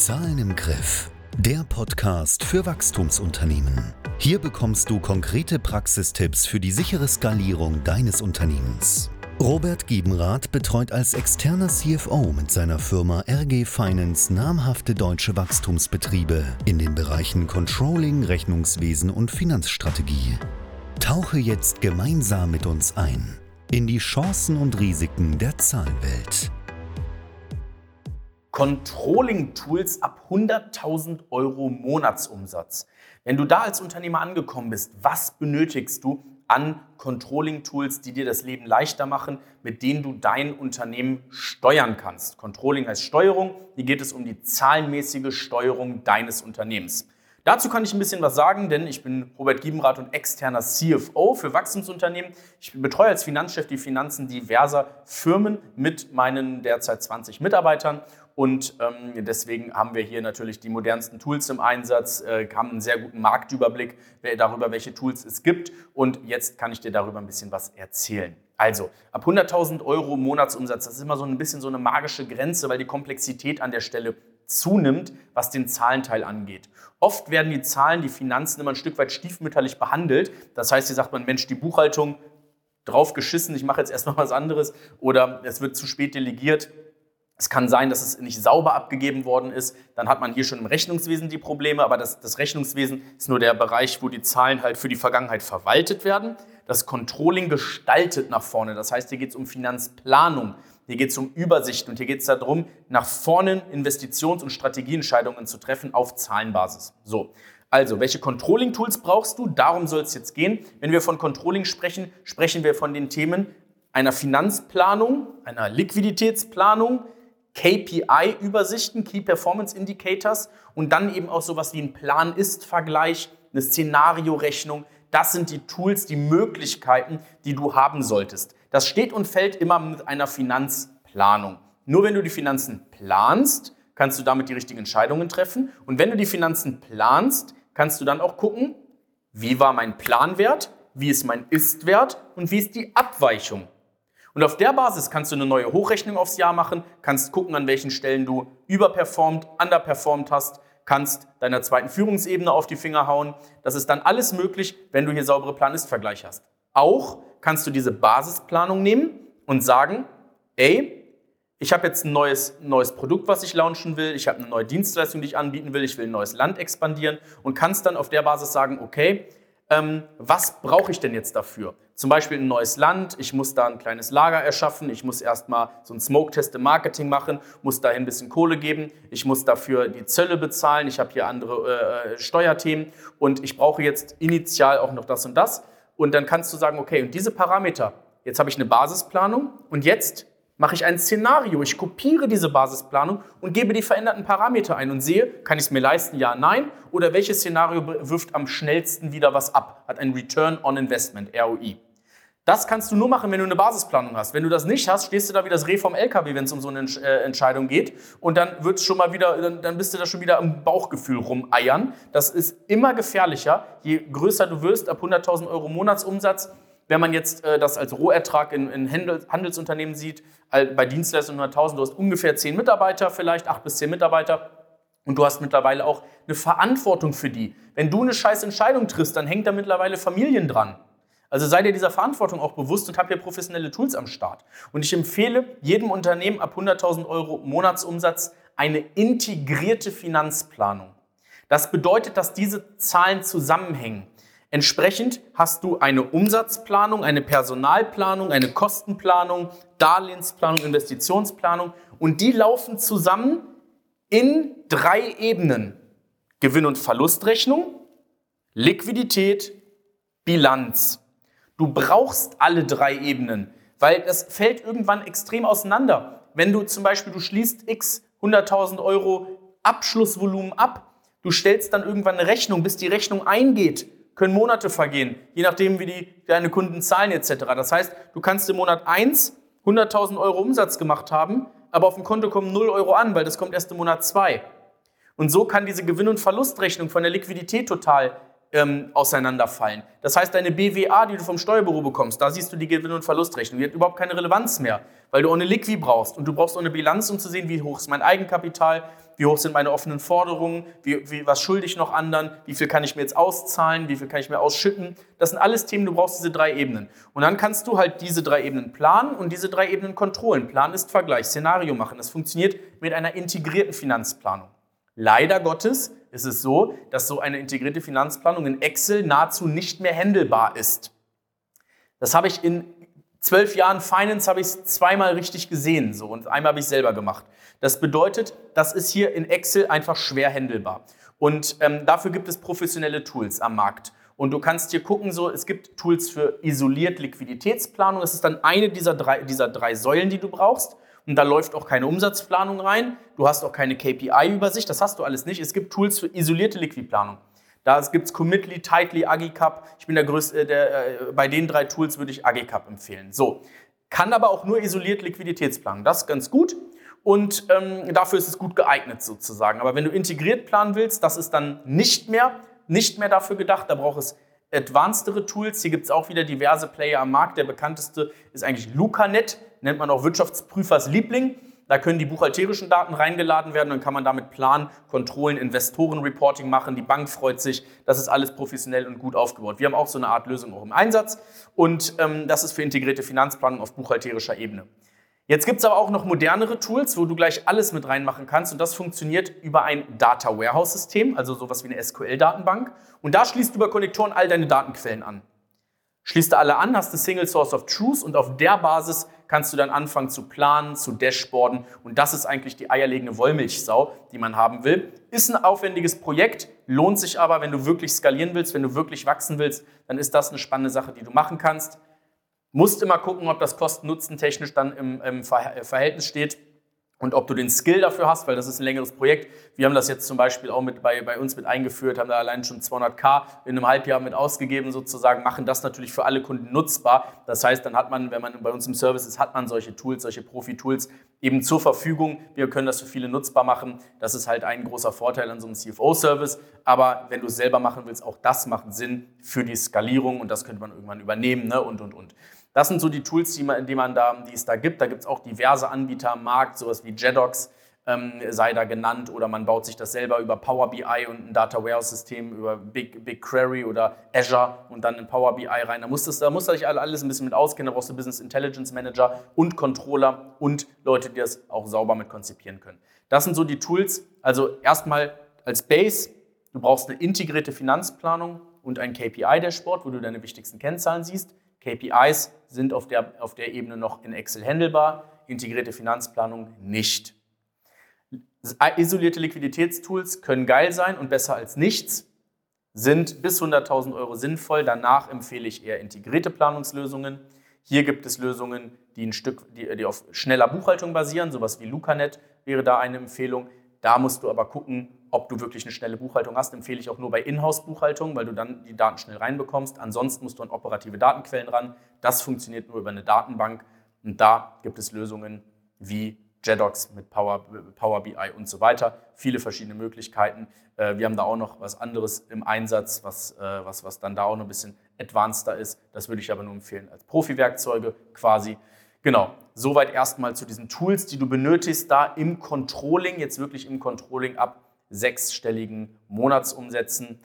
Zahlen im Griff. Der Podcast für Wachstumsunternehmen. Hier bekommst du konkrete Praxistipps für die sichere Skalierung deines Unternehmens. Robert Giebenrath betreut als externer CFO mit seiner Firma RG Finance namhafte deutsche Wachstumsbetriebe in den Bereichen Controlling, Rechnungswesen und Finanzstrategie. Tauche jetzt gemeinsam mit uns ein in die Chancen und Risiken der Zahlenwelt. Controlling-Tools ab 100.000 Euro Monatsumsatz. Wenn du da als Unternehmer angekommen bist, was benötigst du an Controlling-Tools, die dir das Leben leichter machen, mit denen du dein Unternehmen steuern kannst? Controlling heißt Steuerung. Hier geht es um die zahlenmäßige Steuerung deines Unternehmens. Dazu kann ich ein bisschen was sagen, denn ich bin Robert Giebenrath und externer CFO für Wachstumsunternehmen. Ich betreue als Finanzchef die Finanzen diverser Firmen mit meinen derzeit 20 Mitarbeitern und ähm, deswegen haben wir hier natürlich die modernsten Tools im Einsatz, äh, haben einen sehr guten Marktüberblick darüber, welche Tools es gibt. Und jetzt kann ich dir darüber ein bisschen was erzählen. Also, ab 100.000 Euro Monatsumsatz, das ist immer so ein bisschen so eine magische Grenze, weil die Komplexität an der Stelle zunimmt, was den Zahlenteil angeht. Oft werden die Zahlen, die Finanzen immer ein Stück weit stiefmütterlich behandelt. Das heißt, hier sagt man, Mensch, die Buchhaltung drauf geschissen, ich mache jetzt erstmal was anderes oder es wird zu spät delegiert. Es kann sein, dass es nicht sauber abgegeben worden ist. Dann hat man hier schon im Rechnungswesen die Probleme. Aber das, das, Rechnungswesen ist nur der Bereich, wo die Zahlen halt für die Vergangenheit verwaltet werden. Das Controlling gestaltet nach vorne. Das heißt, hier geht es um Finanzplanung. Hier geht es um Übersicht und hier geht es darum, nach vorne Investitions- und Strategieentscheidungen zu treffen auf Zahlenbasis. So, also, welche Controlling-Tools brauchst du? Darum soll es jetzt gehen. Wenn wir von Controlling sprechen, sprechen wir von den Themen einer Finanzplanung, einer Liquiditätsplanung, KPI-Übersichten, Key Performance Indicators und dann eben auch sowas wie ein Plan-Ist-Vergleich, eine Szenariorechnung. Das sind die Tools, die Möglichkeiten, die du haben solltest. Das steht und fällt immer mit einer Finanzplanung. Nur wenn du die Finanzen planst, kannst du damit die richtigen Entscheidungen treffen. Und wenn du die Finanzen planst, kannst du dann auch gucken, wie war mein Planwert, wie ist mein Ist-Wert und wie ist die Abweichung. Und auf der Basis kannst du eine neue Hochrechnung aufs Jahr machen, kannst gucken, an welchen Stellen du überperformt, underperformt hast, kannst deiner zweiten Führungsebene auf die Finger hauen. Das ist dann alles möglich, wenn du hier saubere Plan-Ist-Vergleich hast. Auch kannst du diese Basisplanung nehmen und sagen, ey, ich habe jetzt ein neues, neues Produkt, was ich launchen will, ich habe eine neue Dienstleistung, die ich anbieten will, ich will ein neues Land expandieren und kannst dann auf der Basis sagen, okay, ähm, was brauche ich denn jetzt dafür? Zum Beispiel ein neues Land, ich muss da ein kleines Lager erschaffen, ich muss erstmal so einen Smoke-Test im Marketing machen, muss dahin ein bisschen Kohle geben, ich muss dafür die Zölle bezahlen, ich habe hier andere äh, Steuerthemen und ich brauche jetzt initial auch noch das und das. Und dann kannst du sagen, okay, und diese Parameter, jetzt habe ich eine Basisplanung und jetzt mache ich ein Szenario. Ich kopiere diese Basisplanung und gebe die veränderten Parameter ein und sehe, kann ich es mir leisten, ja, nein, oder welches Szenario wirft am schnellsten wieder was ab, hat ein Return on Investment, ROI. Das kannst du nur machen, wenn du eine Basisplanung hast. Wenn du das nicht hast, stehst du da wie das Reh vom LKW, wenn es um so eine äh, Entscheidung geht. Und dann wird's schon mal wieder, dann, dann bist du da schon wieder im Bauchgefühl rumeiern. Das ist immer gefährlicher. Je größer du wirst, ab 100.000 Euro Monatsumsatz, wenn man jetzt äh, das als Rohertrag in, in Handel, Handelsunternehmen sieht, bei Dienstleistungen 100.000, du hast ungefähr 10 Mitarbeiter, vielleicht 8 bis 10 Mitarbeiter. Und du hast mittlerweile auch eine Verantwortung für die. Wenn du eine scheiß Entscheidung triffst, dann hängt da mittlerweile Familien dran. Also sei dir dieser Verantwortung auch bewusst und hab hier professionelle Tools am Start. Und ich empfehle jedem Unternehmen ab 100.000 Euro Monatsumsatz eine integrierte Finanzplanung. Das bedeutet, dass diese Zahlen zusammenhängen. Entsprechend hast du eine Umsatzplanung, eine Personalplanung, eine Kostenplanung, Darlehensplanung, Investitionsplanung und die laufen zusammen in drei Ebenen. Gewinn- und Verlustrechnung, Liquidität, Bilanz. Du brauchst alle drei Ebenen, weil das fällt irgendwann extrem auseinander. Wenn du zum Beispiel, du schließt x 100.000 Euro Abschlussvolumen ab, du stellst dann irgendwann eine Rechnung, bis die Rechnung eingeht, können Monate vergehen, je nachdem, wie die, deine Kunden zahlen etc. Das heißt, du kannst im Monat 1 100.000 Euro Umsatz gemacht haben, aber auf dem Konto kommen 0 Euro an, weil das kommt erst im Monat 2. Und so kann diese Gewinn- und Verlustrechnung von der Liquidität total ähm, auseinanderfallen. Das heißt, deine BWA, die du vom Steuerbüro bekommst, da siehst du die Gewinn- und Verlustrechnung. Die hat überhaupt keine Relevanz mehr, weil du auch eine Liqui brauchst und du brauchst auch eine Bilanz, um zu sehen, wie hoch ist mein Eigenkapital, wie hoch sind meine offenen Forderungen, wie, wie, was schulde ich noch anderen, wie viel kann ich mir jetzt auszahlen, wie viel kann ich mir ausschütten. Das sind alles Themen, du brauchst diese drei Ebenen. Und dann kannst du halt diese drei Ebenen planen und diese drei Ebenen kontrollen. Plan ist Vergleich, Szenario machen. Das funktioniert mit einer integrierten Finanzplanung. Leider Gottes ist es so, dass so eine integrierte Finanzplanung in Excel nahezu nicht mehr händelbar ist. Das habe ich in zwölf Jahren Finance habe ich es zweimal richtig gesehen so und einmal habe ich selber gemacht. Das bedeutet, das ist hier in Excel einfach schwer händelbar. Und ähm, dafür gibt es professionelle Tools am Markt. Und du kannst hier gucken, so, es gibt Tools für isoliert Liquiditätsplanung. Das ist dann eine dieser drei, dieser drei Säulen, die du brauchst. Und da läuft auch keine Umsatzplanung rein. Du hast auch keine KPI-Übersicht. Das hast du alles nicht. Es gibt Tools für isolierte Liquidplanung. Da gibt es Commitly, Tightly, Agicap. Ich bin der größte, äh, der, äh, bei den drei Tools würde ich Agicap empfehlen. So. Kann aber auch nur isoliert Liquiditätsplanung. Das ist ganz gut. Und ähm, dafür ist es gut geeignet sozusagen. Aber wenn du integriert planen willst, das ist dann nicht mehr, nicht mehr dafür gedacht. Da braucht es advancedere Tools. Hier gibt es auch wieder diverse Player am Markt. Der bekannteste ist eigentlich LucaNet, nennt man auch Wirtschaftsprüfers Liebling. Da können die buchhalterischen Daten reingeladen werden, dann kann man damit Plan, Kontrollen, Investorenreporting machen. Die Bank freut sich, das ist alles professionell und gut aufgebaut. Wir haben auch so eine Art Lösung auch im Einsatz und ähm, das ist für integrierte Finanzplanung auf buchhalterischer Ebene. Jetzt gibt es aber auch noch modernere Tools, wo du gleich alles mit reinmachen kannst und das funktioniert über ein Data Warehouse System, also sowas wie eine SQL-Datenbank. Und da schließt du über Konnektoren all deine Datenquellen an. Schließt du alle an, hast eine Single Source of Truth und auf der Basis kannst du dann anfangen zu planen, zu dashboarden und das ist eigentlich die eierlegende Wollmilchsau, die man haben will. Ist ein aufwendiges Projekt, lohnt sich aber, wenn du wirklich skalieren willst, wenn du wirklich wachsen willst, dann ist das eine spannende Sache, die du machen kannst. Musst immer gucken, ob das Kosten-Nutzen technisch dann im, im Verhältnis steht und ob du den Skill dafür hast, weil das ist ein längeres Projekt. Wir haben das jetzt zum Beispiel auch mit bei, bei uns mit eingeführt, haben da allein schon 200k in einem Halbjahr mit ausgegeben sozusagen, machen das natürlich für alle Kunden nutzbar. Das heißt, dann hat man, wenn man bei uns im Service ist, hat man solche Tools, solche Profi-Tools eben zur Verfügung. Wir können das für viele nutzbar machen. Das ist halt ein großer Vorteil an so einem CFO-Service. Aber wenn du es selber machen willst, auch das macht Sinn für die Skalierung und das könnte man irgendwann übernehmen ne? und, und, und. Das sind so die Tools, die, die, man da, die es da gibt. Da gibt es auch diverse Anbieter am Markt, sowas wie Jedox ähm, sei da genannt oder man baut sich das selber über Power BI und ein Data Warehouse System über Big, BigQuery oder Azure und dann in Power BI rein. Da muss, das, da muss sich alles ein bisschen mit auskennen. Da brauchst du Business Intelligence Manager und Controller und Leute, die das auch sauber mit konzipieren können. Das sind so die Tools. Also erstmal als Base, du brauchst eine integrierte Finanzplanung und ein KPI-Dashboard, wo du deine wichtigsten Kennzahlen siehst. KPIs sind auf der, auf der Ebene noch in Excel handelbar, integrierte Finanzplanung nicht. Isolierte Liquiditätstools können geil sein und besser als nichts, sind bis 100.000 Euro sinnvoll. Danach empfehle ich eher integrierte Planungslösungen. Hier gibt es Lösungen, die, ein Stück, die, die auf schneller Buchhaltung basieren, sowas wie LucaNet wäre da eine Empfehlung. Da musst du aber gucken, ob du wirklich eine schnelle Buchhaltung hast, empfehle ich auch nur bei Inhouse-Buchhaltung, weil du dann die Daten schnell reinbekommst. Ansonsten musst du an operative Datenquellen ran. Das funktioniert nur über eine Datenbank. Und da gibt es Lösungen wie JEDOX mit Power, Power BI und so weiter. Viele verschiedene Möglichkeiten. Äh, wir haben da auch noch was anderes im Einsatz, was, äh, was, was dann da auch noch ein bisschen advanceder ist. Das würde ich aber nur empfehlen als Profi-Werkzeuge quasi. Genau, soweit erstmal zu diesen Tools, die du benötigst, da im Controlling, jetzt wirklich im Controlling ab sechsstelligen Monatsumsätzen.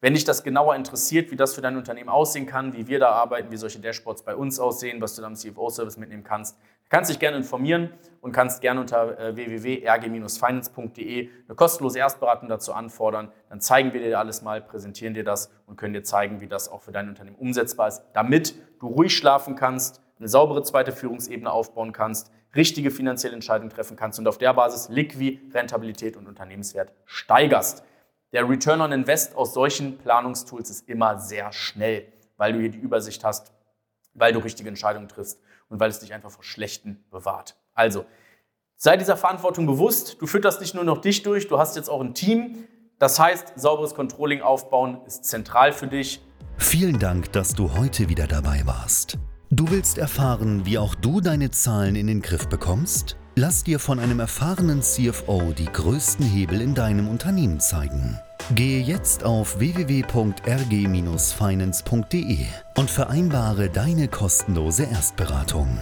Wenn dich das genauer interessiert, wie das für dein Unternehmen aussehen kann, wie wir da arbeiten, wie solche Dashboards bei uns aussehen, was du dann im CFO-Service mitnehmen kannst, kannst dich gerne informieren und kannst gerne unter äh, www.rg-finance.de eine kostenlose Erstberatung dazu anfordern. Dann zeigen wir dir alles mal, präsentieren dir das und können dir zeigen, wie das auch für dein Unternehmen umsetzbar ist, damit du ruhig schlafen kannst, eine saubere zweite Führungsebene aufbauen kannst, richtige finanzielle Entscheidungen treffen kannst und auf der Basis Liquid, Rentabilität und Unternehmenswert steigerst. Der Return on Invest aus solchen Planungstools ist immer sehr schnell, weil du hier die Übersicht hast, weil du richtige Entscheidungen triffst und weil es dich einfach vor Schlechten bewahrt. Also, sei dieser Verantwortung bewusst. Du fütterst nicht nur noch dich durch, du hast jetzt auch ein Team. Das heißt, sauberes Controlling aufbauen ist zentral für dich. Vielen Dank, dass du heute wieder dabei warst. Du willst erfahren, wie auch du deine Zahlen in den Griff bekommst? Lass dir von einem erfahrenen CFO die größten Hebel in deinem Unternehmen zeigen. Gehe jetzt auf www.rg-finance.de und vereinbare deine kostenlose Erstberatung.